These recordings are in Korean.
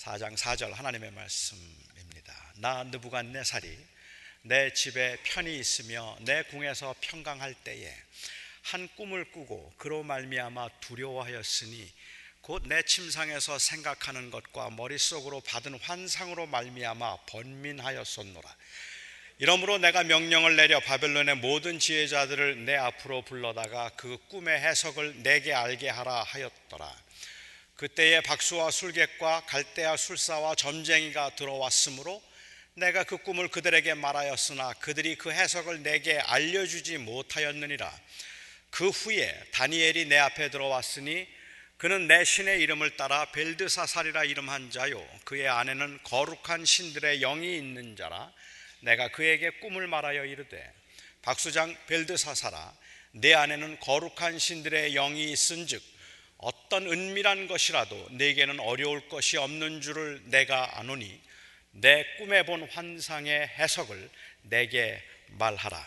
4장 4절 하나님의 말씀입니다. 나 느부갓네살이 내 집에 편히 있으며 내 궁에서 평강할 때에 한 꿈을 꾸고 그로 말미암아 두려워하였으니 곧 내 침상에서 생각하는 것과 머릿속으로 받은 환상으로 말미암아 번민하였었노라. 이러므로 내가 명령을 내려 바벨론의 모든 지혜자들을 내 앞으로 불러다가 그 꿈의 해석을 내게 알게 하라 하였더라. 그때에 박수와 술객과 갈대아 술사와 점쟁이가 들어왔으므로 내가 그 꿈을 그들에게 말하였으나 그들이 그 해석을 내게 알려주지 못하였느니라. 그 후에 다니엘이 내 앞에 들어왔으니 그는 내 신의 이름을 따라 벨드사살이라 이름한 자요 그의 안에는 거룩한 신들의 영이 있는 자라 내가 그에게 꿈을 말하여 이르되 박수장 벨드사살아 내 안에는 거룩한 신들의 영이 있은즉 어떤 은밀한 것이라도 내게는 어려울 것이 없는 줄을 내가 아노니 내 꿈에 본 환상의 해석을 내게 말하라.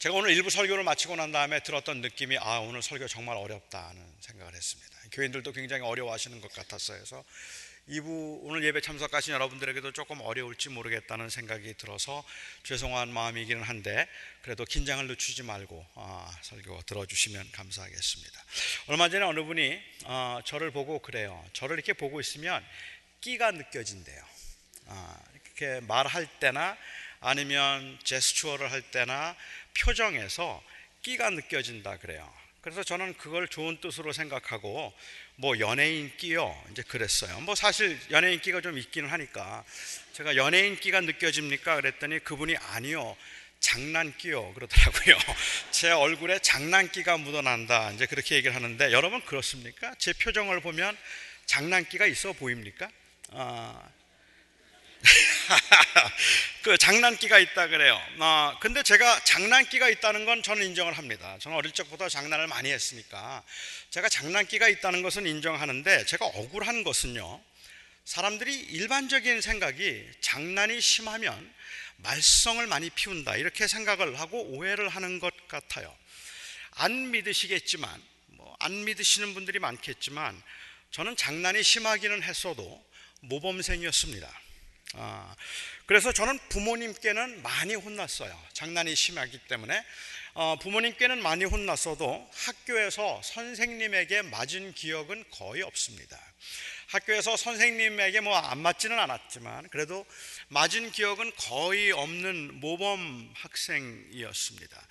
제가 오늘 일부 설교를 마치고 난 다음에 들었던 느낌이 아 오늘 설교 정말 어렵다는 생각을 했습니다. 교인들도 굉장히 어려워하시는 것 같았어요. 그래서 2부 오늘 예배 참석하신 여러분들에게도 조금 어려울지 모르겠다는 생각이 들어서 죄송한 마음이기는 한데 그래도 긴장을 늦추지 말고 아, 설교 들어주시면 감사하겠습니다. 얼마 전에 어느 분이 아, 저를 보고 그래요. 저를 이렇게 보고 있으면 끼가 느껴진대요. 아, 이렇게 말할 때나 아니면 제스처를 할 때나 표정에서 끼가 느껴진다 그래요. 그래서 저는 그걸 좋은 뜻으로 생각하고 뭐 연예인 끼요 이제 그랬어요. 뭐 사실 연예인 끼가 좀 있기는 하니까 제가 연예인 끼가 느껴집니까? 그랬더니 그분이 아니요. 장난기요 그러더라고요. 제 얼굴에 장난기가 묻어난다. 이제 그렇게 얘기를 하는데 여러분 그렇습니까? 제 표정을 보면 장난기가 있어 보입니까? 아, 그 장난기가 있다 그래요. 어, 근데 제가 장난기가 있다는 건 저는 인정을 합니다. 저는 어릴 적부터 장난을 많이 했으니까 제가 장난기가 있다는 것은 인정하는데 제가 억울한 것은요. 사람들이 일반적인 생각이 장난이 심하면 말썽을 많이 피운다 이렇게 생각을 하고 오해를 하는 것 같아요. 안 믿으시겠지만 뭐 안 믿으시는 분들이 많겠지만 저는 장난이 심하기는 했어도 모범생이었습니다. 아, 그래서 저는 부모님께는 많이 혼났어요. 장난이 심하기 때문에 어, 부모님께는 많이 혼났어도 학교에서 선생님에게 맞은 기억은 거의 없습니다. 학교에서 선생님에게 뭐 안 맞지는 않았지만 그래도 맞은 기억은 거의 없는 모범 학생이었습니다.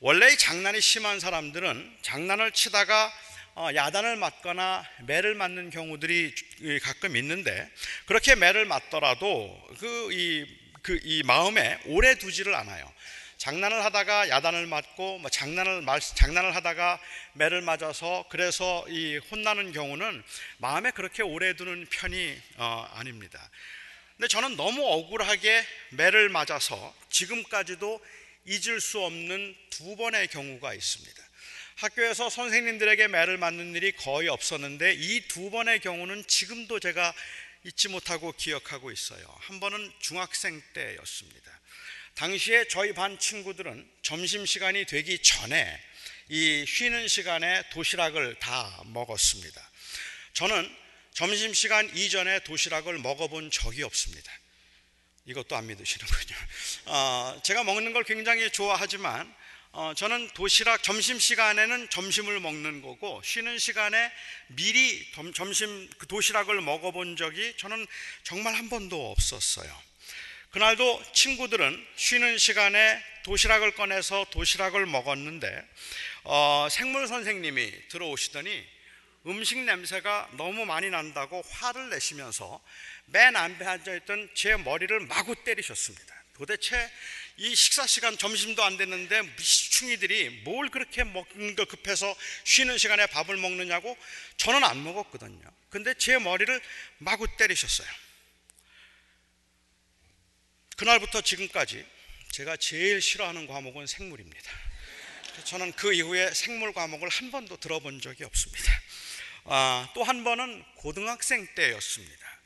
원래 장난이 심한 사람들은 장난을 치다가 어, 야단을 맞거나 매를 맞는 경우들이 가끔 있는데 그렇게 매를 맞더라도 그이 그 이 마음에 오래 두지를 않아요. 장난을 하다가 야단을 맞고 뭐 장난을 장난을 하다가 매를 맞아서 그래서 이 혼나는 경우는 마음에 그렇게 오래 두는 편이 어, 아닙니다. 근데 저는 너무 억울하게 매를 맞아서 지금까지도 잊을 수 없는 두 번의 경우가 있습니다. 학교에서 선생님들에게 매를 맞는 일이 거의 없었는데 이 두 번의 경우는 지금도 제가 잊지 못하고 기억하고 있어요. 한 번은 중학생 때였습니다. 당시에 저희 반 친구들은 점심시간이 되기 전에 이 쉬는 시간에 도시락을 다 먹었습니다. 저는 점심시간 이전에 도시락을 먹어본 적이 없습니다. 이것도 안 믿으시는군요. 어, 제가 먹는 걸 굉장히 좋아하지만 어, 저는 도시락 점심 시간에는 점심을 먹는 거고 쉬는 시간에 미리 점심 그 도시락을 먹어본 적이 저는 정말 한 번도 없었어요. 그날도 친구들은 쉬는 시간에 도시락을 꺼내서 도시락을 먹었는데 어, 생물 선생님이 들어오시더니 음식 냄새가 너무 많이 난다고 화를 내시면서 맨 앞에 앉아있던 제 머리를 마구 때리셨습니다. 도대체 이 식사 시간 점심도 안 됐는데 미충이들이 뭘 그렇게 먹는 거 급해서 쉬는 시간에 밥을 먹느냐고 저는 안 먹었거든요. 근데 제 머리를 마구 때리셨어요. 그날부터 지금까지 제가 제일 싫어하는 과목은 생물입니다. 저는 그 이후에 생물 과목을 한 번도 들어본 적이 없습니다. 아, 또 한 번은 고등학생 때였습니다.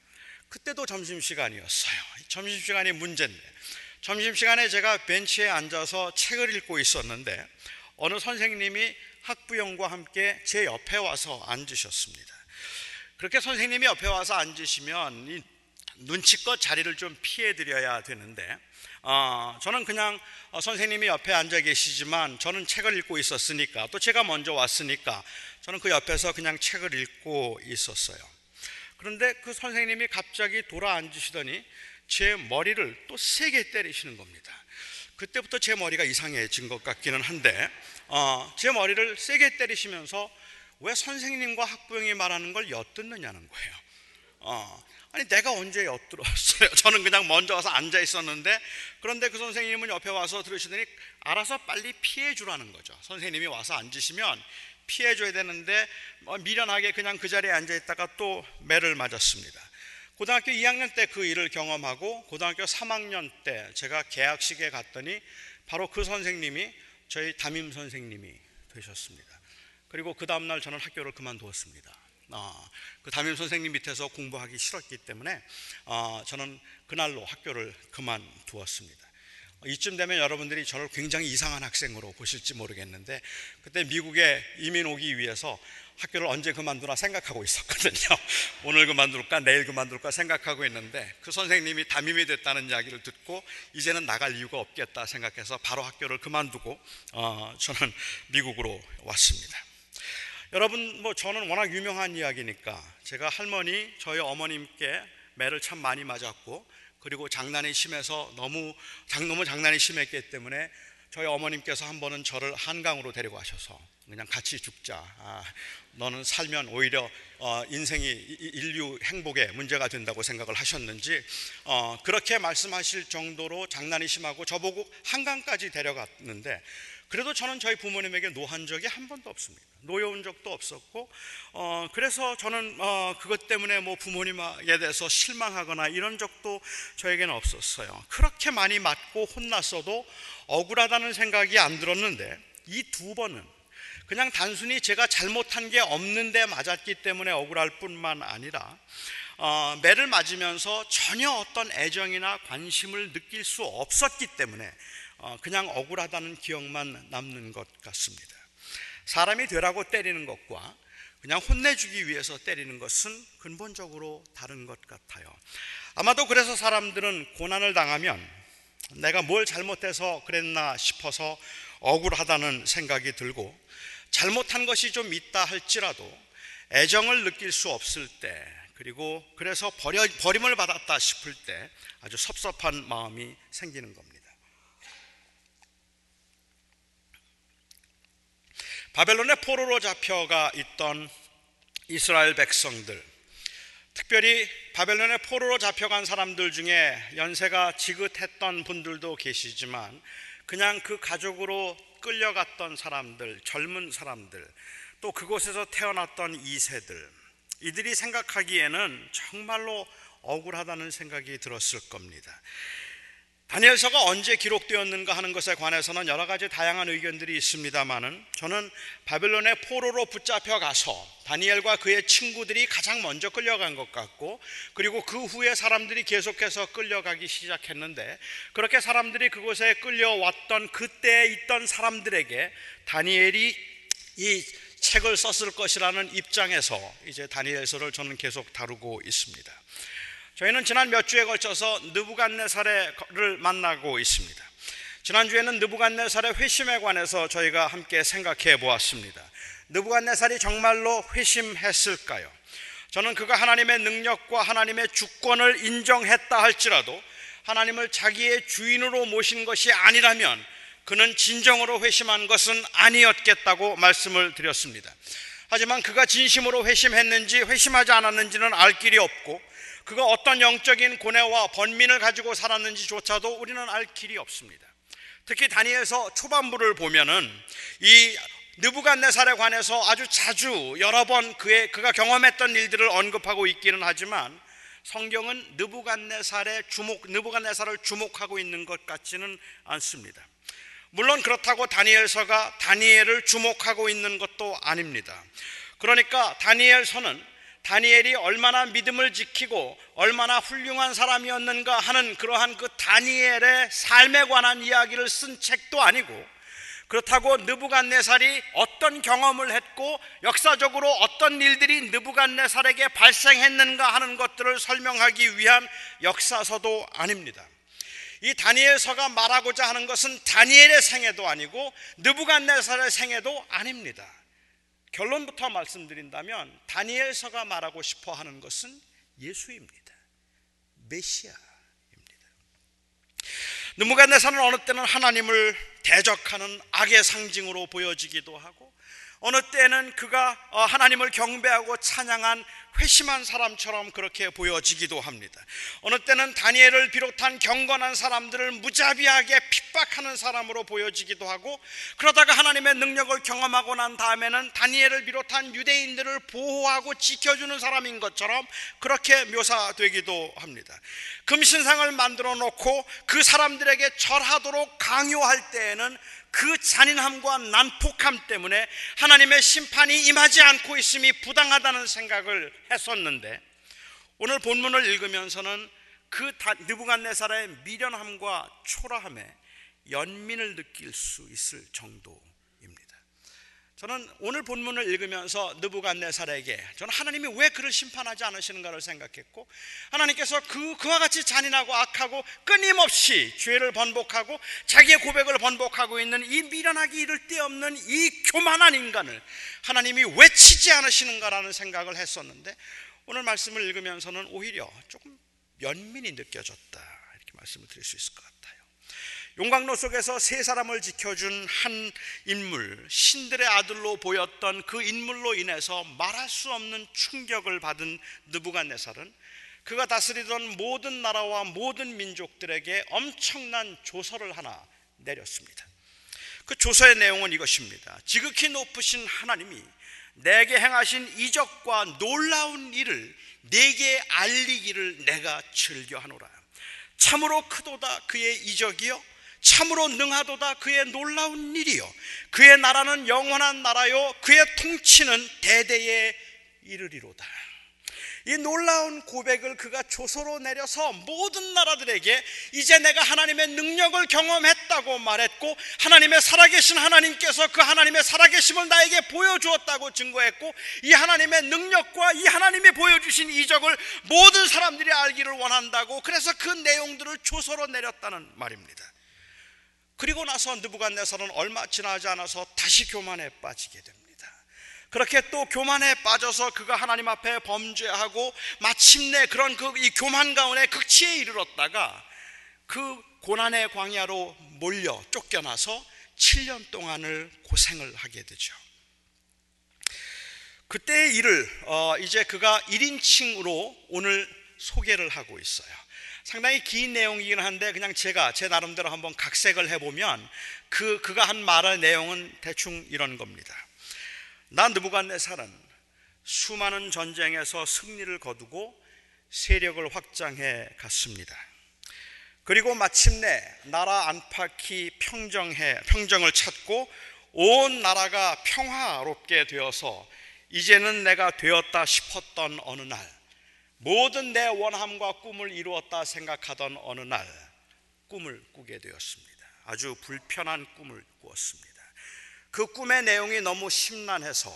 그때도 점심시간이었어요. 점심시간이 문제인데 점심시간에 제가 벤치에 앉아서 책을 읽고 있었는데 어느 선생님이 학부형과 함께 제 옆에 와서 앉으셨습니다. 그렇게 선생님이 옆에 와서 앉으시면 눈치껏 자리를 좀 피해 드려야 되는데 어, 저는 그냥 어, 선생님이 옆에 앉아 계시지만 저는 책을 읽고 있었으니까 또 제가 먼저 왔으니까 저는 그 옆에서 그냥 책을 읽고 있었어요. 그런데 그 선생님이 갑자기 돌아 앉으시더니 제 머리를 또 세게 때리시는 겁니다. 그때부터 제 머리가 이상해진 것 같기는 한데 어, 제 머리를 세게 때리시면서 왜 선생님과 학부형이 말하는 걸 엿듣느냐는 거예요. 어, 아니 내가 언제 엿들었어요? 저는 그냥 먼저 와서 앉아 있었는데 그런데 그 선생님은 옆에 와서 들으시더니 알아서 빨리 피해 주라는 거죠. 선생님이 와서 앉으시면 피해 줘야 되는데 뭐 미련하게 그냥 그 자리에 앉아 있다가 또 매를 맞았습니다. 고등학교 2학년 때 그 일을 경험하고 고등학교 3학년 때 제가 개학식에 갔더니 바로 그 선생님이 저희 담임 선생님이 되셨습니다. 그리고 그 다음날 저는 학교를 그만두었습니다. 어, 그 담임 선생님 밑에서 공부하기 싫었기 때문에 어, 저는 그날로 학교를 그만두었습니다. 이쯤 되면 여러분들이 저를 굉장히 이상한 학생으로 보실지 모르겠는데 그때 미국에 이민 오기 위해서 학교를 언제 그만두나 생각하고 있었거든요. 오늘 그만둘까 내일 그만둘까 생각하고 있는데 그 선생님이 담임이 됐다는 이야기를 듣고 이제는 나갈 이유가 없겠다 생각해서 바로 학교를 그만두고 어, 저는 미국으로 왔습니다. 여러분 뭐 저는 워낙 유명한 이야기니까 제가 할머니 저희 어머님께 매를 참 많이 맞았고 그리고 장난이 심해서 너무 장 너무 장난이 심했기 때문에 저희 어머님께서 한 번은 저를 한강으로 데려가셔서 그냥 같이 죽자. 아, 너는 살면 오히려 어, 인생이 인류 행복에 문제가 된다고 생각을 하셨는지 어, 그렇게 말씀하실 정도로 장난이 심하고 저보고 한강까지 데려갔는데 그래도 저는 저희 부모님에게 노한 적이 한 번도 없습니다. 노여운 적도 없었고, 어, 그래서 저는 어, 그것 때문에 뭐 부모님에 대해서 실망하거나 이런 적도 저에게는 없었어요. 그렇게 많이 맞고 혼났어도 억울하다는 생각이 안 들었는데 이 두 번은 그냥 단순히 제가 잘못한 게 없는데 맞았기 때문에 억울할 뿐만 아니라 어, 매를 맞으면서 전혀 어떤 애정이나 관심을 느낄 수 없었기 때문에 어, 그냥 억울하다는 기억만 남는 것 같습니다. 사람이 되라고 때리는 것과 그냥 혼내주기 위해서 때리는 것은 근본적으로 다른 것 같아요. 아마도 그래서 사람들은 고난을 당하면 내가 뭘 잘못해서 그랬나 싶어서 억울하다는 생각이 들고 잘못한 것이 좀 있다 할지라도 애정을 느낄 수 없을 때 그리고 그래서 버려, 버림을 받았다 싶을 때 아주 섭섭한 마음이 생기는 겁니다. 바벨론의 포로로 잡혀가 있던 이스라엘 백성들, 특별히 바벨론의 포로로 잡혀간 사람들 중에 연세가 지긋했던 분들도 계시지만 그냥 그 가족으로 끌려갔던 사람들, 젊은 사람들, 또 그곳에서 태어났던 이세들, 이들이 생각하기에는 정말로 억울하다는 생각이 들었을 겁니다. 다니엘서가 언제 기록되었는가 하는 것에 관해서는 여러 가지 다양한 의견들이 있습니다만은 저는 바벨론의 포로로 붙잡혀 가서 다니엘과 그의 친구들이 가장 먼저 끌려간 것 같고 그리고 그 후에 사람들이 계속해서 끌려가기 시작했는데 그렇게 사람들이 그곳에 끌려왔던 그때 있던 사람들에게 다니엘이 이 책을 썼을 것이라는 입장에서 이제 다니엘서를 저는 계속 다루고 있습니다. 저희는 지난 몇 주에 걸쳐서 느부갓네살을 만나고 있습니다. 지난주에는 느부갓네살의 회심에 관해서 저희가 함께 생각해 보았습니다. 느부갓네살이 정말로 회심했을까요? 저는 그가 하나님의 능력과 하나님의 주권을 인정했다 할지라도 하나님을 자기의 주인으로 모신 것이 아니라면 그는 진정으로 회심한 것은 아니었겠다고 말씀을 드렸습니다. 하지만 그가 진심으로 회심했는지 회심하지 않았는지는 알 길이 없고 그가 어떤 영적인 고뇌와 번민을 가지고 살았는지조차도 우리는 알 길이 없습니다. 특히 다니엘서 초반부를 보면은 이 느부갓네살에 관해서 아주 자주 여러 번 그의 그가 경험했던 일들을 언급하고 있기는 하지만 성경은 느부갓네살의 주목 느부갓네살을 주목하고 있는 것 같지는 않습니다. 물론 그렇다고 다니엘서가 다니엘을 주목하고 있는 것도 아닙니다. 그러니까 다니엘서는 다니엘이 얼마나 믿음을 지키고 얼마나 훌륭한 사람이었는가 하는 그러한 그 다니엘의 삶에 관한 이야기를 쓴 책도 아니고 그렇다고 느부갓네살이 어떤 경험을 했고 역사적으로 어떤 일들이 느부갓네살에게 발생했는가 하는 것들을 설명하기 위한 역사서도 아닙니다. 이 다니엘서가 말하고자 하는 것은 다니엘의 생애도 아니고 느부갓네살의 생애도 아닙니다. 결론부터 말씀드린다면 다니엘서가 말하고 싶어 하는 것은 예수입니다. 메시아입니다. 느부갓네살은 어느 때는 하나님을 대적하는 악의 상징으로 보여지기도 하고 어느 때는 그가 어, 하나님을 경배하고 찬양한 회심한 사람처럼 그렇게 보여지기도 합니다. 어느 때는 다니엘을 비롯한 경건한 사람들을 무자비하게 핍박하는 사람으로 보여지기도 하고 그러다가 하나님의 능력을 경험하고 난 다음에는 다니엘을 비롯한 유대인들을 보호하고 지켜주는 사람인 것처럼 그렇게 묘사되기도 합니다. 금신상을 만들어 놓고 그 사람들에게 절하도록 강요할 때에는 그 잔인함과 난폭함 때문에 하나님의 심판이 임하지 않고 있음이 부당하다는 생각을 했었는데 오늘 본문을 읽으면서는 그 느부갓네살의 미련함과 초라함에 연민을 느낄 수 있을 정도 저는 오늘 본문을 읽으면서 느부갓네살에게 저는 하나님이 왜 그를 심판하지 않으시는가를 생각했고 하나님께서 그 그와 같이 잔인하고 악하고 끊임없이 죄를 번복하고 자기의 고백을 번복하고 있는 이 미련하기 이를 데 없는 이 교만한 인간을 하나님이 왜 치지 않으시는가라는 생각을 했었는데 오늘 말씀을 읽으면서는 오히려 조금 연민이 느껴졌다 이렇게 말씀을 드릴 수 있을 것 같아요. 용광로 속에서 세 사람을 지켜준 한 인물, 신들의 아들로 보였던 그 인물로 인해서 말할 수 없는 충격을 받은 느부갓네살은 그가 다스리던 모든 나라와 모든 민족들에게 엄청난 조서를 하나 내렸습니다. 그 조서의 내용은 이것입니다. 지극히 높으신 하나님이 내게 행하신 이적과 놀라운 일을 내게 알리기를 내가 즐겨하노라. 참으로 크도다 그의 이적이요 참으로 능하도다. 그의 놀라운 일이요. 그의 나라는 영원한 나라요. 그의 통치는 대대에 이르리로다. 이 놀라운 고백을 그가 조서로 내려서 모든 나라들에게 이제 내가 하나님의 능력을 경험했다고 말했고 하나님의 살아계신 하나님께서 그 하나님의 살아계심을 나에게 보여주었다고 증거했고 이 하나님의 능력과 이 하나님이 보여주신 이적을 모든 사람들이 알기를 원한다고 그래서 그 내용들을 조서로 내렸다는 말입니다 그리고 나서 느부갓네살은 얼마 지나지 않아서 다시 교만에 빠지게 됩니다. 그렇게 또 교만에 빠져서 그가 하나님 앞에 범죄하고 마침내 그런 그 이 교만 가운데 극치에 이르렀다가 그 고난의 광야로 몰려 쫓겨나서 7년 동안을 고생을 하게 되죠. 그때의 일을 어 이제 그가 1인칭으로 오늘 소개를 하고 있어요. 상당히 긴 내용이긴 한데 그냥 제가 제 나름대로 한번 각색을 해보면 그 그가 한 말의 내용은 대충 이런 겁니다. 난 느부갓네살은 수많은 전쟁에서 승리를 거두고 세력을 확장해 갔습니다. 그리고 마침내 나라 안팎이 평정해 평정을 찾고 온 나라가 평화롭게 되어서 이제는 내가 되었다 싶었던 어느 날 모든 내 원함과 꿈을 이루었다 생각하던 어느 날 꿈을 꾸게 되었습니다. 아주 불편한 꿈을 꾸었습니다. 그 꿈의 내용이 너무 심란해서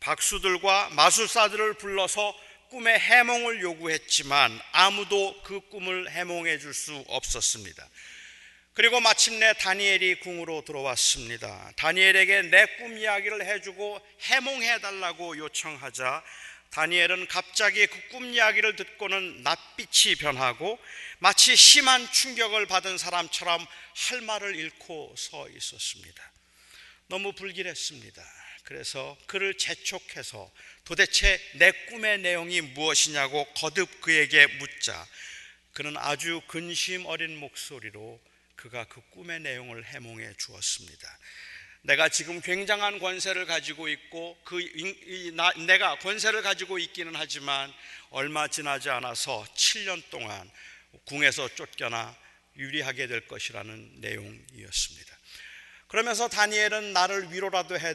박수들과 마술사들을 불러서 꿈의 해몽을 요구했지만 아무도 그 꿈을 해몽해 줄 수 없었습니다. 그리고 마침내 다니엘이 궁으로 들어왔습니다. 다니엘에게 내 꿈 이야기를 해주고 해몽해 달라고 요청하자 다니엘은 갑자기 그 꿈 이야기를 듣고는 낯빛이 변하고 마치 심한 충격을 받은 사람처럼 할 말을 잃고 서 있었습니다. 너무 불길했습니다. 그래서 그를 재촉해서 도대체 내 꿈의 내용이 무엇이냐고 거듭 그에게 묻자 그는 아주 근심 어린 목소리로 그가 그 꿈의 내용을 해몽해 주었습니다. 내가 지금 굉장한 권세를 가지고 있고 그 나, 내가 권세를 가지고 있기는 하지만 얼마 지나지 않아서 7년 동안 궁에서 쫓겨나 유리하게 될 것이라는 내용이었습니다. 그러면서 다니엘은 나를 위로라도 해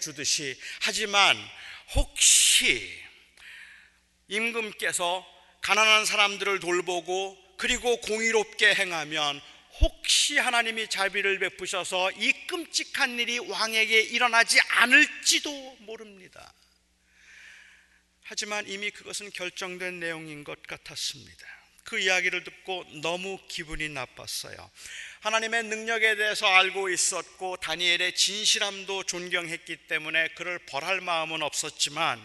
주듯이 하지만 혹시 임금께서 가난한 사람들을 돌보고 그리고 공의롭게 행하면 혹시 하나님이 자비를 베푸셔서 이 끔찍한 일이 왕에게 일어나지 않을지도 모릅니다. 하지만 이미 그것은 결정된 내용인 것 같았습니다. 그 이야기를 듣고 너무 기분이 나빴어요. 하나님의 능력에 대해서 알고 있었고 다니엘의 진실함도 존경했기 때문에 그를 벌할 마음은 없었지만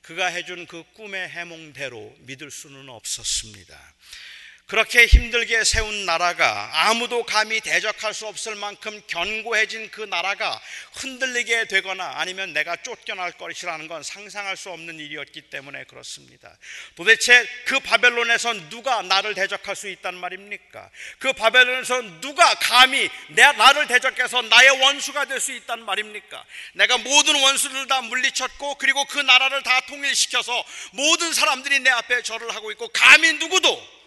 그가 해준 그 꿈의 해몽대로 믿을 수는 없었습니다. 그렇게 힘들게 세운 나라가 아무도 감히 대적할 수 없을 만큼 견고해진 그 나라가 흔들리게 되거나 아니면 내가 쫓겨날 것이라는 건 상상할 수 없는 일이었기 때문에 그렇습니다. 도대체 그 바벨론에서 누가 나를 대적할 수 있단 말입니까? 그 바벨론에서 누가 감히 내 나를 대적해서 나의 원수가 될 수 있단 말입니까? 내가 모든 원수들 다 물리쳤고 그리고 그 나라를 다 통일시켜서 모든 사람들이 내 앞에 절을 하고 있고 감히 누구도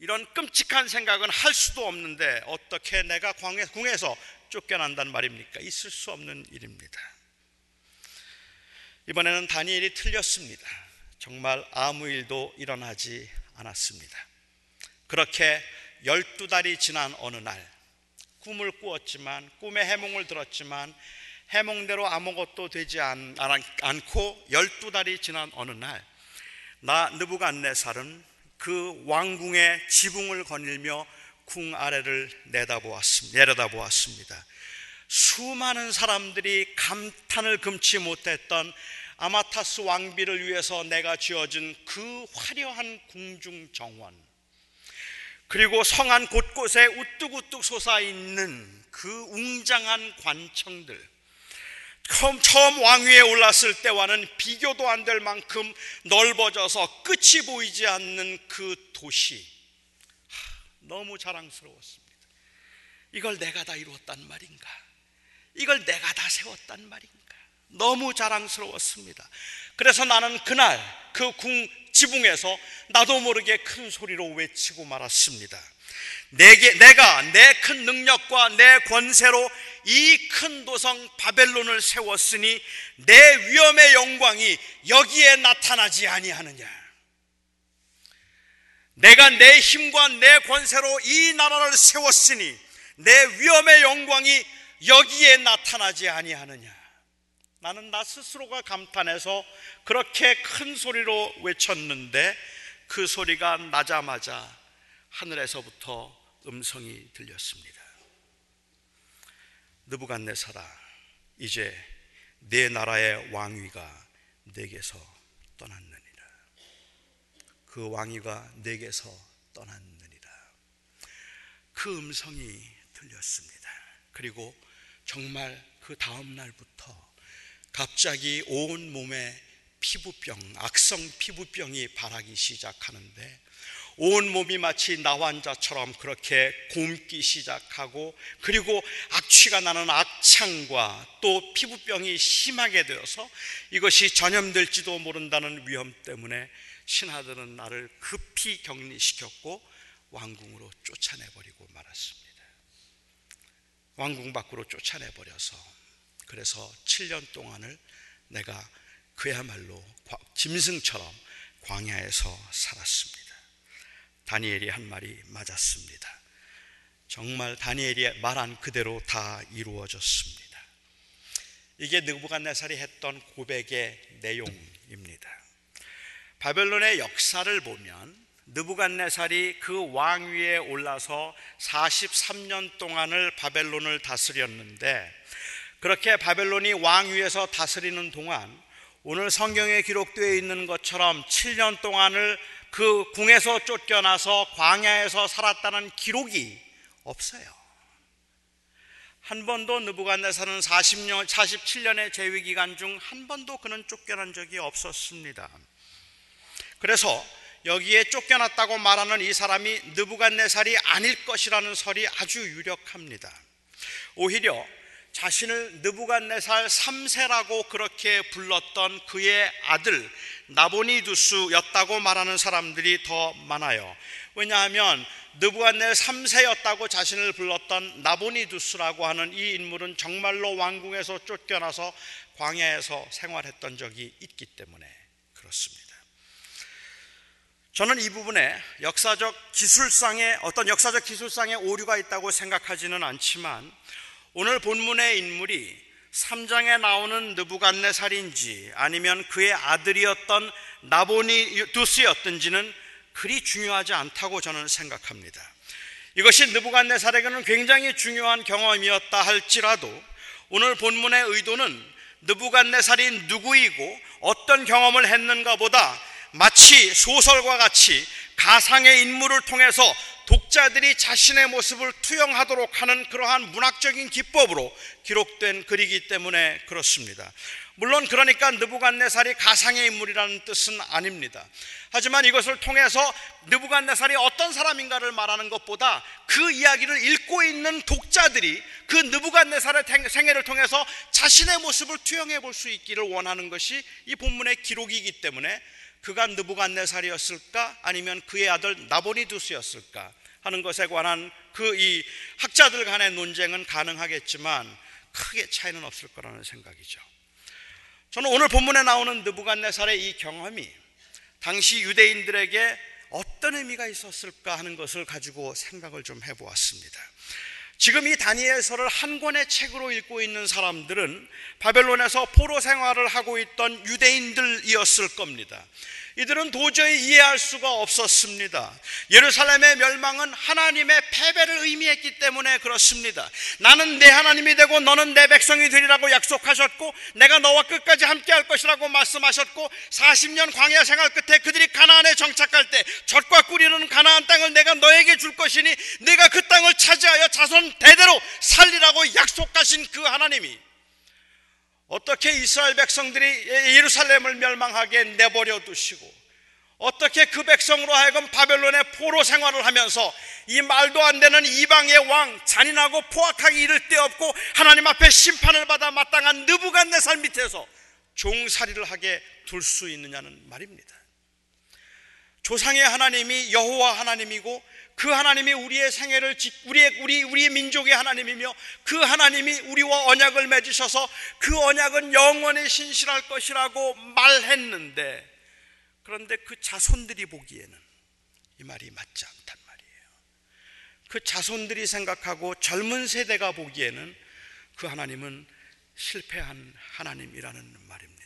이런 끔찍한 생각은 할 수도 없는데 어떻게 내가 궁에서 쫓겨난단 말입니까? 있을 수 없는 일입니다. 이번에는 다니엘이 틀렸습니다. 정말 아무 일도 일어나지 않았습니다. 그렇게 열두 달이 지난 어느 날 꿈을 꾸었지만 꿈의 해몽을 들었지만 해몽대로 아무것도 되지 않, 고 열두 달이 지난 어느 날 나 느부갓네살은 그 왕궁의 지붕을 거닐며 궁 아래를 내다보았습니다. 내려다보았습니다. 수많은 사람들이 감탄을 금치 못했던 아마타스 왕비를 위해서 내가 지어준 그 화려한 궁중 정원 그리고 성안 곳곳에 우뚝우뚝 솟아 있는 그 웅장한 관청들 처음, 왕위에 올랐을 때와는 비교도 안 될 만큼 넓어져서 끝이 보이지 않는 그 도시. 너무 자랑스러웠습니다. 이걸 내가 다 이루었단 말인가? 이걸 내가 다 세웠단 말인가? 너무 자랑스러웠습니다. 그래서 나는 그날 그 궁 지붕에서 나도 모르게 큰 소리로 외치고 말았습니다. 내게, 내가 내 큰 능력과 내 권세로 이 큰 도성 바벨론을 세웠으니 내 위엄의 영광이 여기에 나타나지 아니하느냐. 내가 내 힘과 내 권세로 이 나라를 세웠으니 내 위엄의 영광이 여기에 나타나지 아니하느냐. 나는 나 스스로가 감탄해서 그렇게 큰 소리로 외쳤는데 그 소리가 나자마자 하늘에서부터 음성이 들렸습니다. 느부갓네살아 이제 내 나라의 왕위가 내게서 떠났느니라. 그 왕위가 내게서 떠났느니라. 그 음성이 들렸습니다. 그리고 정말 그 다음 날부터 갑자기 온 몸에 피부병, 악성 피부병이 발하기 시작하는데 온 몸이 마치 나환자처럼 그렇게 곪기 시작하고 그리고 악취가 나는 악창과 또 피부병이 심하게 되어서 이것이 전염될지도 모른다는 위험 때문에 신하들은 나를 급히 격리시켰고 왕궁으로 쫓아내버리고 말았습니다. 왕궁 밖으로 쫓아내버려서 그래서 7년 동안을 내가 그야말로 짐승처럼 광야에서 살았습니다. 다니엘이 한 말이 맞았습니다. 정말 다니엘이 말한 그대로 다 이루어졌습니다. 이게 느부갓네살이 했던 고백의 내용입니다. 바벨론의 역사를 보면 느부갓네살이 그 왕위에 올라서 43년 동안을 바벨론을 다스렸는데 그렇게 바벨론이 왕위에서 다스리는 동안 오늘 성경에 기록되어 있는 것처럼 7년 동안을 그 궁에서 쫓겨나서 광야에서 살았다는 기록이 없어요. 한 번도 느부갓네살은 40년, 47년의 재위 기간 중 한 번도 그는 쫓겨난 적이 없었습니다. 그래서 여기에 쫓겨났다고 말하는 이 사람이 느부갓네살이 아닐 것이라는 설이 아주 유력합니다. 오히려 자신을 느부갓네살 3세라고 그렇게 불렀던 그의 아들 나보니두스였다고 말하는 사람들이 더 많아요. 왜냐하면 느부갓네 3세였다고 자신을 불렀던 나보니두스라고 하는 이 인물은 정말로 왕궁에서 쫓겨나서 광야에서 생활했던 적이 있기 때문에 그렇습니다. 저는 이 부분에 역사적 기술상의 어떤 역사적 기술상의 오류가 있다고 생각하지는 않지만 오늘 본문의 인물이 3장에 나오는 느부갓네살인지 아니면 그의 아들이었던 나보니 두스였든지는 그리 중요하지 않다고 저는 생각합니다. 이것이 느부갓네살에게는 굉장히 중요한 경험이었다 할지라도 오늘 본문의 의도는 느부갓네살이 누구이고 어떤 경험을 했는가 보다 마치 소설과 같이 가상의 인물을 통해서 독자들이 자신의 모습을 투영하도록 하는 그러한 문학적인 기법으로 기록된 글이기 때문에 그렇습니다. 물론 그러니까 느부갓네살이 가상의 인물이라는 뜻은 아닙니다. 하지만 이것을 통해서 느부갓네살이 어떤 사람인가를 말하는 것보다 그 이야기를 읽고 있는 독자들이 그 느부갓네살의 생애를 통해서 자신의 모습을 투영해 볼 수 있기를 원하는 것이 이 본문의 기록이기 때문에 그가 느부갓네살이었을까 아니면 그의 아들 나보니두스였을까 하는 것에 관한 그 이 학자들 간의 논쟁은 가능하겠지만 크게 차이는 없을 거라는 생각이죠. 저는 오늘 본문에 나오는 느부갓네살의 이 경험이 당시 유대인들에게 어떤 의미가 있었을까 하는 것을 가지고 생각을 좀 해보았습니다. 지금 이 다니엘서를 한 권의 책으로 읽고 있는 사람들은 바벨론에서 포로 생활을 하고 있던 유대인들이었을 겁니다. 이들은 도저히 이해할 수가 없었습니다. 예루살렘의 멸망은 하나님의 패배를 의미했기 때문에 그렇습니다. 나는 내 하나님이 되고 너는 내 백성이 되리라고 약속하셨고 내가 너와 끝까지 함께 할 것이라고 말씀하셨고 40년 광야 생활 끝에 그들이 가나안에 정착할 때 젖과 꿀이는 가나안 땅을 내가 너에게 줄 것이니 네가 그 땅을 차지하여 자손 대대로 살리라고 약속하신 그 하나님이 어떻게 이스라엘 백성들이 예루살렘을 멸망하게 내버려 두시고 어떻게 그 백성으로 하여금 바벨론의 포로 생활을 하면서 이 말도 안 되는 이방의 왕 잔인하고 포악하기 이를 데 없고 하나님 앞에 심판을 받아 마땅한 느부갓네살 밑에서 종살이를 하게 둘 수 있느냐는 말입니다. 조상의 하나님이 여호와 하나님이고 그 하나님이 우리의 생애를 우리의 우리 우리 민족의 하나님이며 그 하나님이 우리와 언약을 맺으셔서 그 언약은 영원히 신실할 것이라고 말했는데 그런데 그 자손들이 보기에는 이 말이 맞지 않단 말이에요. 그 자손들이 생각하고 젊은 세대가 보기에는 그 하나님은 실패한 하나님이라는 말입니다.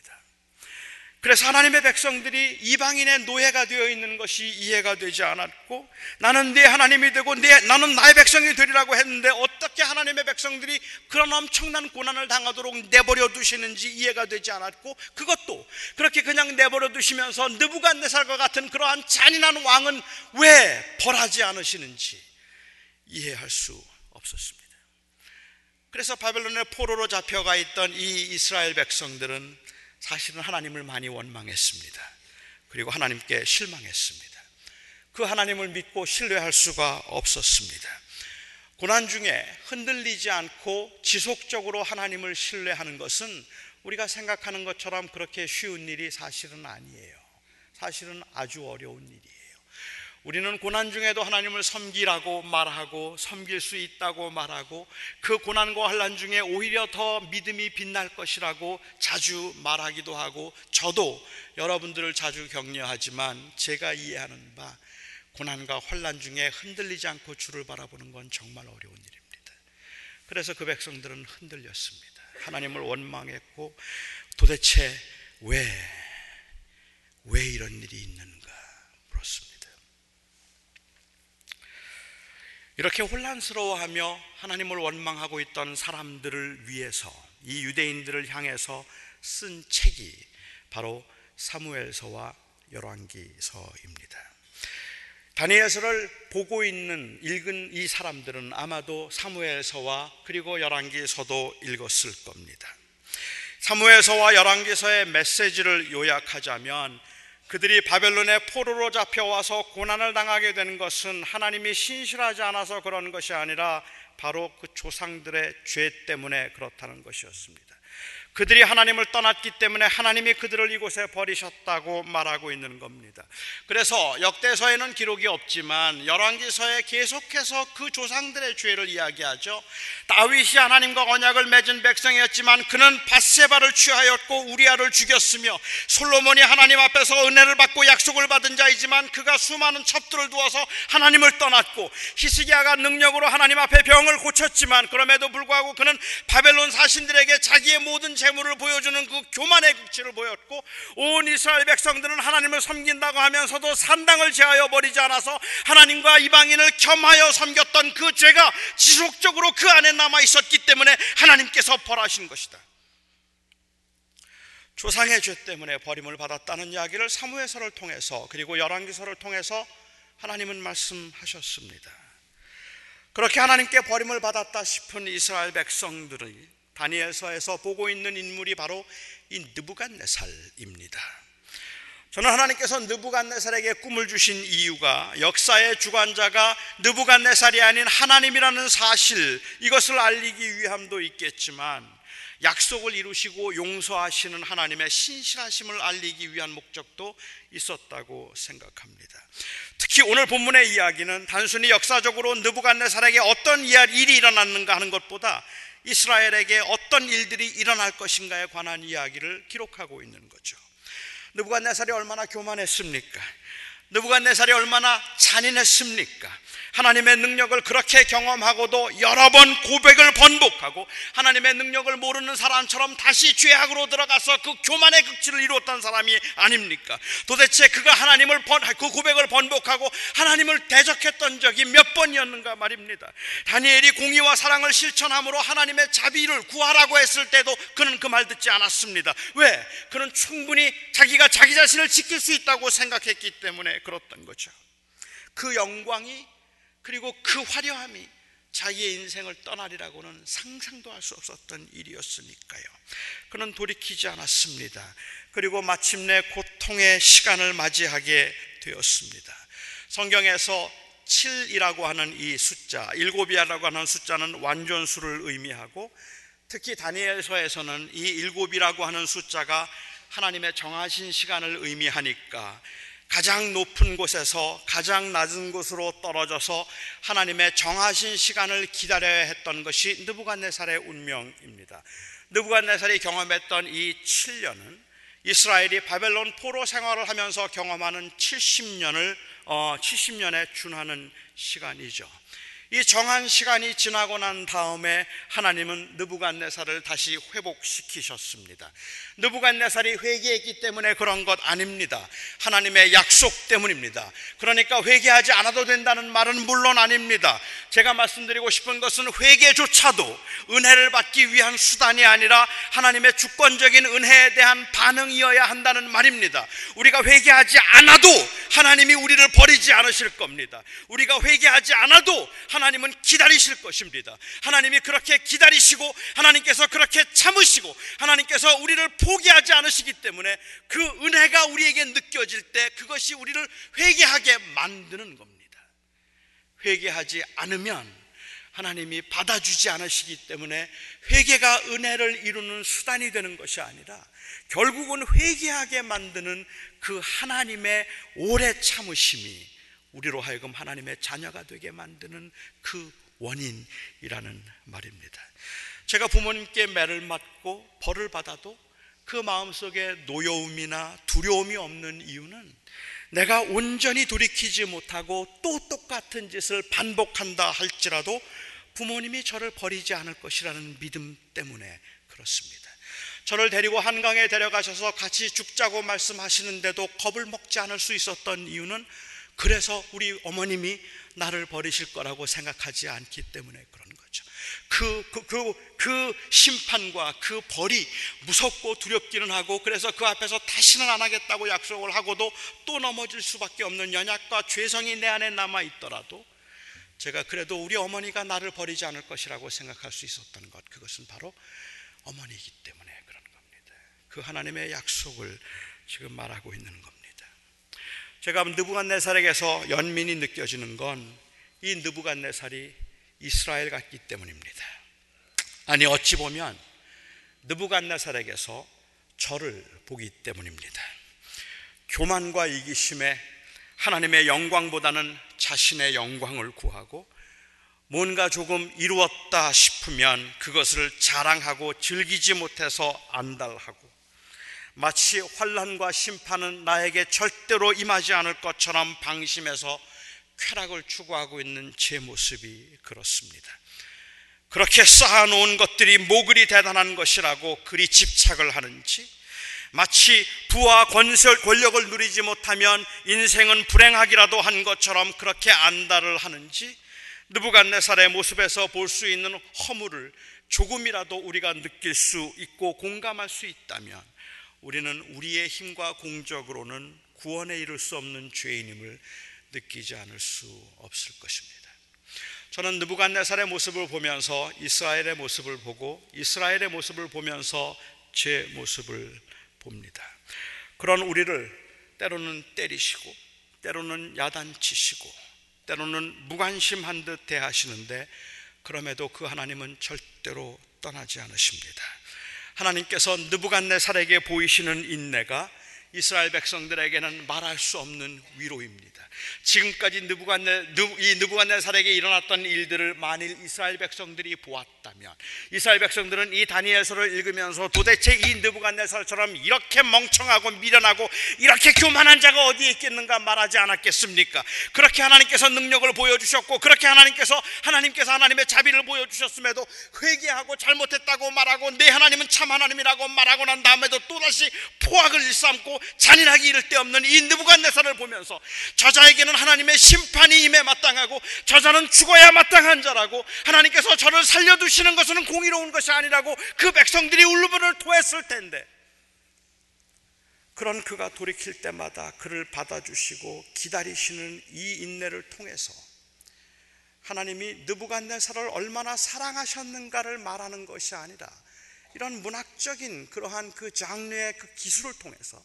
그래서 하나님의 백성들이 이방인의 노예가 되어 있는 것이 이해가 되지 않았고 나는 네 하나님이 되고 네, 나는 나의 백성이 되리라고 했는데 어떻게 하나님의 백성들이 그런 엄청난 고난을 당하도록 내버려 두시는지 이해가 되지 않았고 그것도 그렇게 그냥 내버려 두시면서 느부갓네살과 같은 그러한 잔인한 왕은 왜 벌하지 않으시는지 이해할 수 없었습니다. 그래서 바벨론의 포로로 잡혀가 있던 이 이스라엘 백성들은 사실은 하나님을 많이 원망했습니다. 그리고 하나님께 실망했습니다. 그 하나님을 믿고 신뢰할 수가 없었습니다. 고난 중에 흔들리지 않고 지속적으로 하나님을 신뢰하는 것은 우리가 생각하는 것처럼 그렇게 쉬운 일이 사실은 아니에요. 사실은 아주 어려운 일이에요. 우리는 고난 중에도 하나님을 섬기라고 말하고 섬길 수 있다고 말하고 그 고난과 환란 중에 오히려 더 믿음이 빛날 것이라고 자주 말하기도 하고 저도 여러분들을 자주 격려하지만 제가 이해하는 바 고난과 환란 중에 흔들리지 않고 주를 바라보는 건 정말 어려운 일입니다. 그래서 그 백성들은 흔들렸습니다. 하나님을 원망했고 도대체 왜 왜 이런 일이 있는가 물었습니다. 이렇게 혼란스러워하며 하나님을 원망하고 있던 사람들을 위해서 이 유대인들을 향해서 쓴 책이 바로 사무엘서와 열왕기서입니다. 다니엘서를 보고 있는 읽은 이 사람들은 아마도 사무엘서와 그리고 열왕기서도 읽었을 겁니다. 사무엘서와 열왕기서의 메시지를 요약하자면 그들이 바벨론의 포로로 잡혀와서 고난을 당하게 된 것은 하나님이 신실하지 않아서 그런 것이 아니라 바로 그 조상들의 죄 때문에 그렇다는 것이었습니다. 그들이 하나님을 떠났기 때문에 하나님이 그들을 이곳에 버리셨다고 말하고 있는 겁니다. 그래서 역대서에는 기록이 없지만 열왕기서에 계속해서 그 조상들의 죄를 이야기하죠. 다윗이 하나님과 언약을 맺은 백성이었지만 그는 바세바를 취하였고 우리아를 죽였으며 솔로몬이 하나님 앞에서 은혜를 받고 약속을 받은 자이지만 그가 수많은 첩들을 두어서 하나님을 떠났고 히스기야가 능력으로 하나님 앞에 병을 고쳤지만 그럼에도 불구하고 그는 바벨론 사신들에게 자기의 모든 재물을 보여주는 그 교만의 극치를 보였고 온 이스라엘 백성들은 하나님을 섬긴다고 하면서도 산당을 제하여 버리지 않아서 하나님과 이방인을 겸하여 섬겼던 그 죄가 지속적으로 그 안에 남아 있었기 때문에 하나님께서 벌하신 것이다. 조상의 죄 때문에 버림을 받았다는 이야기를 사무에서를 통해서 그리고 열왕기서를 통해서 하나님은 말씀하셨습니다. 그렇게 하나님께 버림을 받았다 싶은 이스라엘 백성들이 다니엘서에서 보고 있는 인물이 바로 이 느부갓네살입니다. 저는 하나님께서 느부갓네살에게 꿈을 주신 이유가 역사의 주관자가 느부갓네살이 아닌 하나님이라는 사실 이것을 알리기 위함도 있겠지만 약속을 이루시고 용서하시는 하나님의 신실하심을 알리기 위한 목적도 있었다고 생각합니다. 특히 오늘 본문의 이야기는 단순히 역사적으로 느부갓네살에게 어떤 일이 일어났는가 하는 것보다 이스라엘에게 어떤 일들이 일어날 것인가에 관한 이야기를 기록하고 있는 거죠. 느부갓네살이 얼마나 교만했습니까? 느부갓네살이 얼마나 잔인했습니까? 하나님의 능력을 그렇게 경험하고도 여러 번 고백을 번복하고 하나님의 능력을 모르는 사람처럼 다시 죄악으로 들어가서 그 교만의 극치를 이루었던 사람이 아닙니까? 도대체 그가 하나님을 번, 그 고백을 번복하고 하나님을 대적했던 적이 몇 번이었는가 말입니다. 다니엘이 공의와 사랑을 실천함으로 하나님의 자비를 구하라고 했을 때도 그는 그 말 듣지 않았습니다. 왜? 그는 충분히 자기가 자기 자신을 지킬 수 있다고 생각했기 때문에 그렇던 거죠. 그 영광이 그리고 그 화려함이 자기의 인생을 떠나리라고는 상상도 할 수 없었던 일이었으니까요. 그는 돌이키지 않았습니다. 그리고 마침내 고통의 시간을 맞이하게 되었습니다. 성경에서 7이라고 하는 이 숫자, 일곱이라고 하는 숫자는 완전수를 의미하고 특히 다니엘서에서는 이 일곱이라고 하는 숫자가 하나님의 정하신 시간을 의미하니까 가장 높은 곳에서 가장 낮은 곳으로 떨어져서 하나님의 정하신 시간을 기다려야 했던 것이 느부갓네살의 운명입니다. 느부갓네살이 경험했던 이 7년은 이스라엘이 바벨론 포로 생활을 하면서 경험하는 70년을 어, 70년에 준하는 시간이죠. 이 정한 시간이 지나고 난 다음에 하나님은 느부갓네살을 다시 회복시키셨습니다. 느부갓네살이 회개했기 때문에 그런 것 아닙니다. 하나님의 약속 때문입니다. 그러니까 회개하지 않아도 된다는 말은 물론 아닙니다. 제가 말씀드리고 싶은 것은 회개조차도 은혜를 받기 위한 수단이 아니라 하나님의 주권적인 은혜에 대한 반응이어야 한다는 말입니다. 우리가 회개하지 않아도 하나님이 우리를 버리지 않으실 겁니다. 우리가 회개하지 않아도 하나님은 기다리실 것입니다. 하나님이 그렇게 기다리시고 하나님께서 그렇게 참으시고 하나님께서 우리를 포기하지 않으시기 때문에 그 은혜가 우리에게 느껴질 때 그것이 우리를 회개하게 만드는 겁니다. 회개하지 않으면 하나님이 받아주지 않으시기 때문에 회개가 은혜를 이루는 수단이 되는 것이 아니라 결국은 회개하게 만드는 그 하나님의 오래 참으심이 우리로 하여금 하나님의 자녀가 되게 만드는 그 원인이라는 말입니다. 제가 부모님께 매를 맞고 벌을 받아도 그 마음속에 노여움이나 두려움이 없는 이유는 내가 온전히 돌이키지 못하고 또 똑같은 짓을 반복한다 할지라도 부모님이 저를 버리지 않을 것이라는 믿음 때문에 그렇습니다. 저를 데리고 한강에 데려가셔서 같이 죽자고 말씀하시는데도 겁을 먹지 않을 수 있었던 이유는 그래서 우리 어머님이 나를 버리실 거라고 생각하지 않기 때문에 그런 거죠. 그, 그, 그, 그 심판과 그 벌이 무섭고 두렵기는 하고 그래서 그 앞에서 다시는 안 하겠다고 약속을 하고도 또 넘어질 수밖에 없는 연약과 죄성이 내 안에 남아 있더라도 제가 그래도 우리 어머니가 나를 버리지 않을 것이라고 생각할 수 있었던 것 그것은 바로 어머니이기 때문에 그런 겁니다. 그 하나님의 약속을 지금 말하고 있는 겁니다. 제가 느부갓네살에게서 연민이 느껴지는 건 이 느부갓네살이 이스라엘 같기 때문입니다. 아니 어찌 보면 느부갓네살에게서 저를 보기 때문입니다. 교만과 이기심에 하나님의 영광보다는 자신의 영광을 구하고 뭔가 조금 이루었다 싶으면 그것을 자랑하고 즐기지 못해서 안달하고 마치 환란과 심판은 나에게 절대로 임하지 않을 것처럼 방심해서 쾌락을 추구하고 있는 제 모습이 그렇습니다. 그렇게 쌓아놓은 것들이 뭐 그리 대단한 것이라고 그리 집착을 하는지 마치 부와 권세 권력을 누리지 못하면 인생은 불행하기라도 한 것처럼 그렇게 안달을 하는지 느부갓네살의 모습에서 볼 수 있는 허물을 조금이라도 우리가 느낄 수 있고 공감할 수 있다면 우리는 우리의 힘과 공적으로는 구원에 이를 수 없는 죄인임을 느끼지 않을 수 없을 것입니다. 저는 느부갓네살의 모습을 보면서 이스라엘의 모습을 보고 이스라엘의 모습을 보면서 제 모습을 봅니다. 그런 우리를 때로는 때리시고 때로는 야단치시고 때로는 무관심한 듯 대하시는데 그럼에도 그 하나님은 절대로 떠나지 않으십니다. 하나님께서 느부갓네살에게 보이시는 인내가 이스라엘 백성들에게는 말할 수 없는 위로입니다. 지금까지 느부갓네살에게 일어났던 일들을 만일 이스라엘 백성들이 보았다면 이스라엘 백성들은 이 다니엘서를 읽으면서 도대체 이 느부갓네살처럼 이렇게 멍청하고 미련하고 이렇게 교만한 자가 어디에 있겠는가 말하지 않았겠습니까? 그렇게 하나님께서 능력을 보여 주셨고 그렇게 하나님께서 하나님께서 하나님의 자비를 보여 주셨음에도 회개하고 잘못했다고 말하고 내 하나님은 참 하나님이라고 말하고 난 다음에도 또다시 포악을 일삼고 잔인하기 이를 데 없는 이 느부갓네살을 보면서 저자에게는 하나님의 심판이 임해 마땅하고 저자는 죽어야 마땅한 자라고 하나님께서 저를 살려두시는 것은 공의로운 것이 아니라고 그 백성들이 울분을 토했을 텐데 그런 그가 돌이킬 때마다 그를 받아주시고 기다리시는 이 인내를 통해서 하나님이 느부갓네살을 얼마나 사랑하셨는가를 말하는 것이 아니라 이런 문학적인 그러한 그 장르의 그 기술을 통해서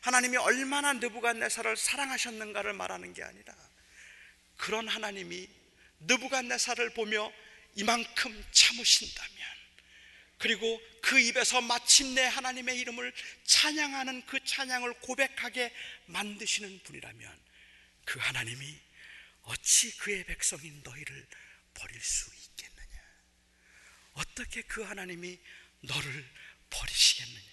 하나님이 얼마나 느부갓네살을 사랑하셨는가를 말하는 게 아니라 그런 하나님이 느부갓네살을 보며 이만큼 참으신다면 그리고 그 입에서 마침내 하나님의 이름을 찬양하는 그 찬양을 고백하게 만드시는 분이라면 그 하나님이 어찌 그의 백성인 너희를 버릴 수 있겠느냐? 어떻게 그 하나님이 너를 버리시겠느냐?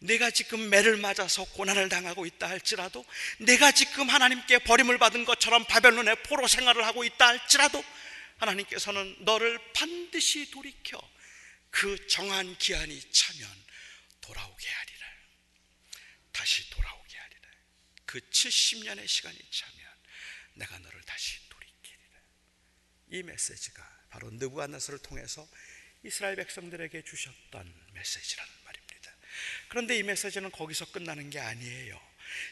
내가 지금 매를 맞아서 고난을 당하고 있다 할지라도 내가 지금 하나님께 버림을 받은 것처럼 바벨론의 포로 생활을 하고 있다 할지라도 하나님께서는 너를 반드시 돌이켜 그 정한 기한이 차면 돌아오게 하리라. 다시 돌아오게 하리라. 그 70년의 시간이 차면 내가 너를 다시 돌이키리라. 이 메시지가 바로 느부갓네살을 통해서 이스라엘 백성들에게 주셨던 메시지라는 그런데 이 메시지는 거기서 끝나는 게 아니에요.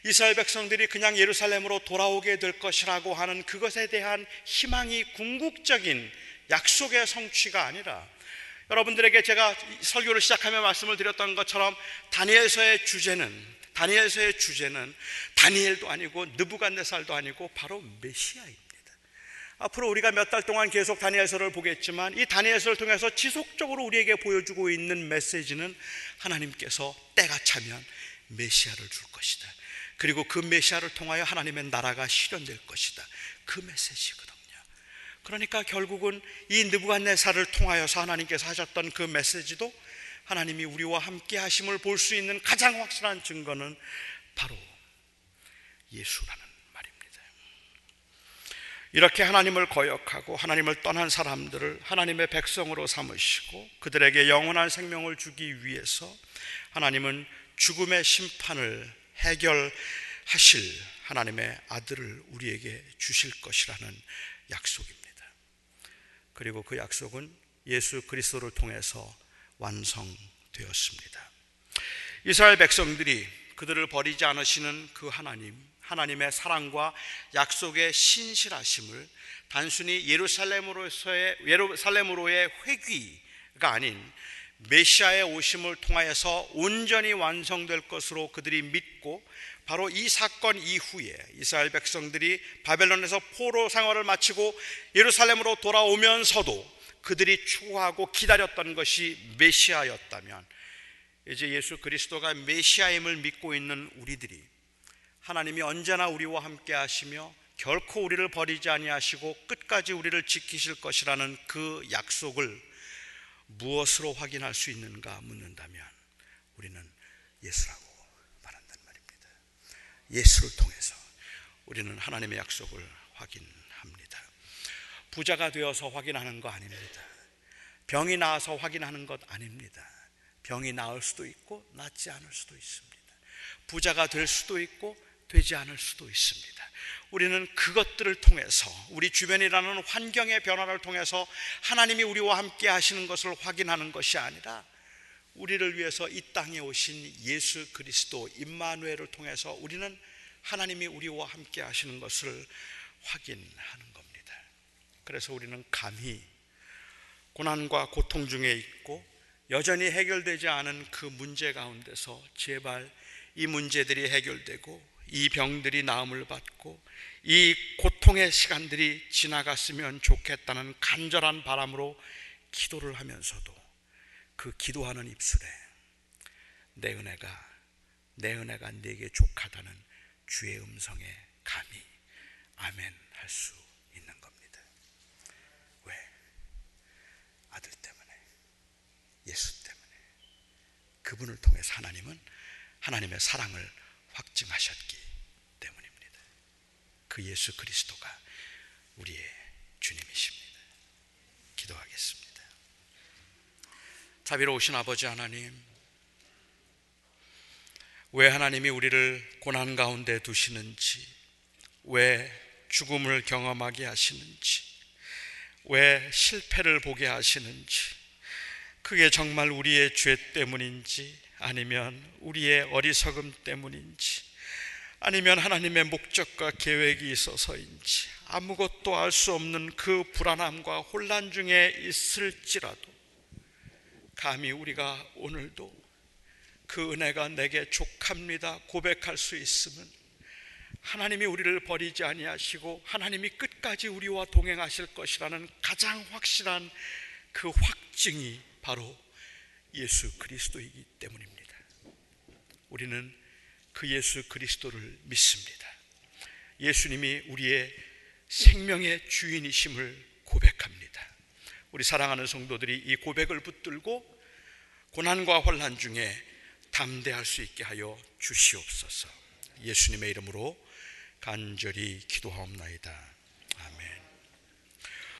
이스라엘 백성들이 그냥 예루살렘으로 돌아오게 될 것이라고 하는 그것에 대한 희망이 궁극적인 약속의 성취가 아니라 여러분들에게 제가 설교를 시작하며 말씀을 드렸던 것처럼 다니엘서의 주제는 다니엘서의 주제는 다니엘도 아니고 느부갓네살도 아니고 바로 메시아입니다. 앞으로 우리가 몇 달 동안 계속 다니엘서를 보겠지만 이 다니엘서를 통해서 지속적으로 우리에게 보여주고 있는 메시지는 하나님께서 때가 차면 메시아를 줄 것이다. 그리고 그 메시아를 통하여 하나님의 나라가 실현될 것이다. 그 메시지거든요. 그러니까 결국은 이 느부갓네살을 통하여서 하나님께서 하셨던 그 메시지도 하나님이 우리와 함께 하심을 볼 수 있는 가장 확실한 증거는 바로 예수라는 이렇게 하나님을 거역하고 하나님을 떠난 사람들을 하나님의 백성으로 삼으시고 그들에게 영원한 생명을 주기 위해서 하나님은 죽음의 심판을 해결하실 하나님의 아들을 우리에게 주실 것이라는 약속입니다. 그리고 그 약속은 예수 그리스도를 통해서 완성되었습니다. 이스라엘 백성들이 그들을 버리지 않으시는 그 하나님, 하나님의 사랑과 약속의 신실하심을 단순히 예루살렘으로서의 예루살렘으로의 회귀가 아닌 메시아의 오심을 통하여서 온전히 완성될 것으로 그들이 믿고 바로 이 사건 이후에 이스라엘 백성들이 바벨론에서 포로 생활을 마치고 예루살렘으로 돌아오면서도 그들이 추구하고 기다렸던 것이 메시아였다면 이제 예수 그리스도가 메시아임을 믿고 있는 우리들이 하나님이 언제나 우리와 함께 하시며 결코 우리를 버리지 아니하시고 끝까지 우리를 지키실 것이라는 그 약속을 무엇으로 확인할 수 있는가 묻는다면 우리는 예수라고 말한단 말입니다. 예수를 통해서 우리는 하나님의 약속을 확인합니다. 부자가 되어서 확인하는 거 아닙니다. 병이 나아서 확인하는 것 아닙니다. 병이 나을 수도 있고 낫지 않을 수도 있습니다. 부자가 될 수도 있고 되지 않을 수도 있습니다. 우리는 그것들을 통해서 우리 주변이라는 환경의 변화를 통해서 하나님이 우리와 함께 하시는 것을 확인하는 것이 아니라 우리를 위해서 이 땅에 오신 예수 그리스도 임마누엘을 통해서 우리는 하나님이 우리와 함께 하시는 것을 확인하는 겁니다. 그래서 우리는 감히 고난과 고통 중에 있고 여전히 해결되지 않은 그 문제 가운데서 제발 이 문제들이 해결되고 이 병들이 나음을 받고 이 고통의 시간들이 지나갔으면 좋겠다는 간절한 바람으로 기도를 하면서도 그 기도하는 입술에 내 은혜가 내 은혜가 내게 족하다는 주의 음성에 감히 아멘 할 수 있는 겁니다. 왜? 아들 때문에 예수 때문에 그분을 통해서 하나님은 하나님의 사랑을 확증하셨기 때문입니다. 그 예수 그리스도가 우리의 주님이십니다. 기도하겠습니다. 자비로우신 아버지 하나님, 왜 하나님이 우리를 고난 가운데 두시는지, 왜 죽음을 경험하게 하시는지, 왜 실패를 보게 하시는지, 그게 정말 우리의 죄 때문인지, 아니면 우리의 어리석음 때문인지 아니면 하나님의 목적과 계획이 있어서인지 아무것도 알 수 없는 그 불안함과 혼란 중에 있을지라도 감히 우리가 오늘도 그 은혜가 내게 족합니다 고백할 수 있으면 하나님이 우리를 버리지 아니하시고 하나님이 끝까지 우리와 동행하실 것이라는 가장 확실한 그 확증이 바로 예수 그리스도이기 때문입니다. 우리는 그 예수 그리스도를 믿습니다. 예수님이 우리의 생명의 주인이심을 고백합니다. 우리 사랑하는 성도들이 이 고백을 붙들고 고난과 혼란 중에 담대할 수 있게 하여 주시옵소서. 예수님의 이름으로 간절히 기도하옵나이다.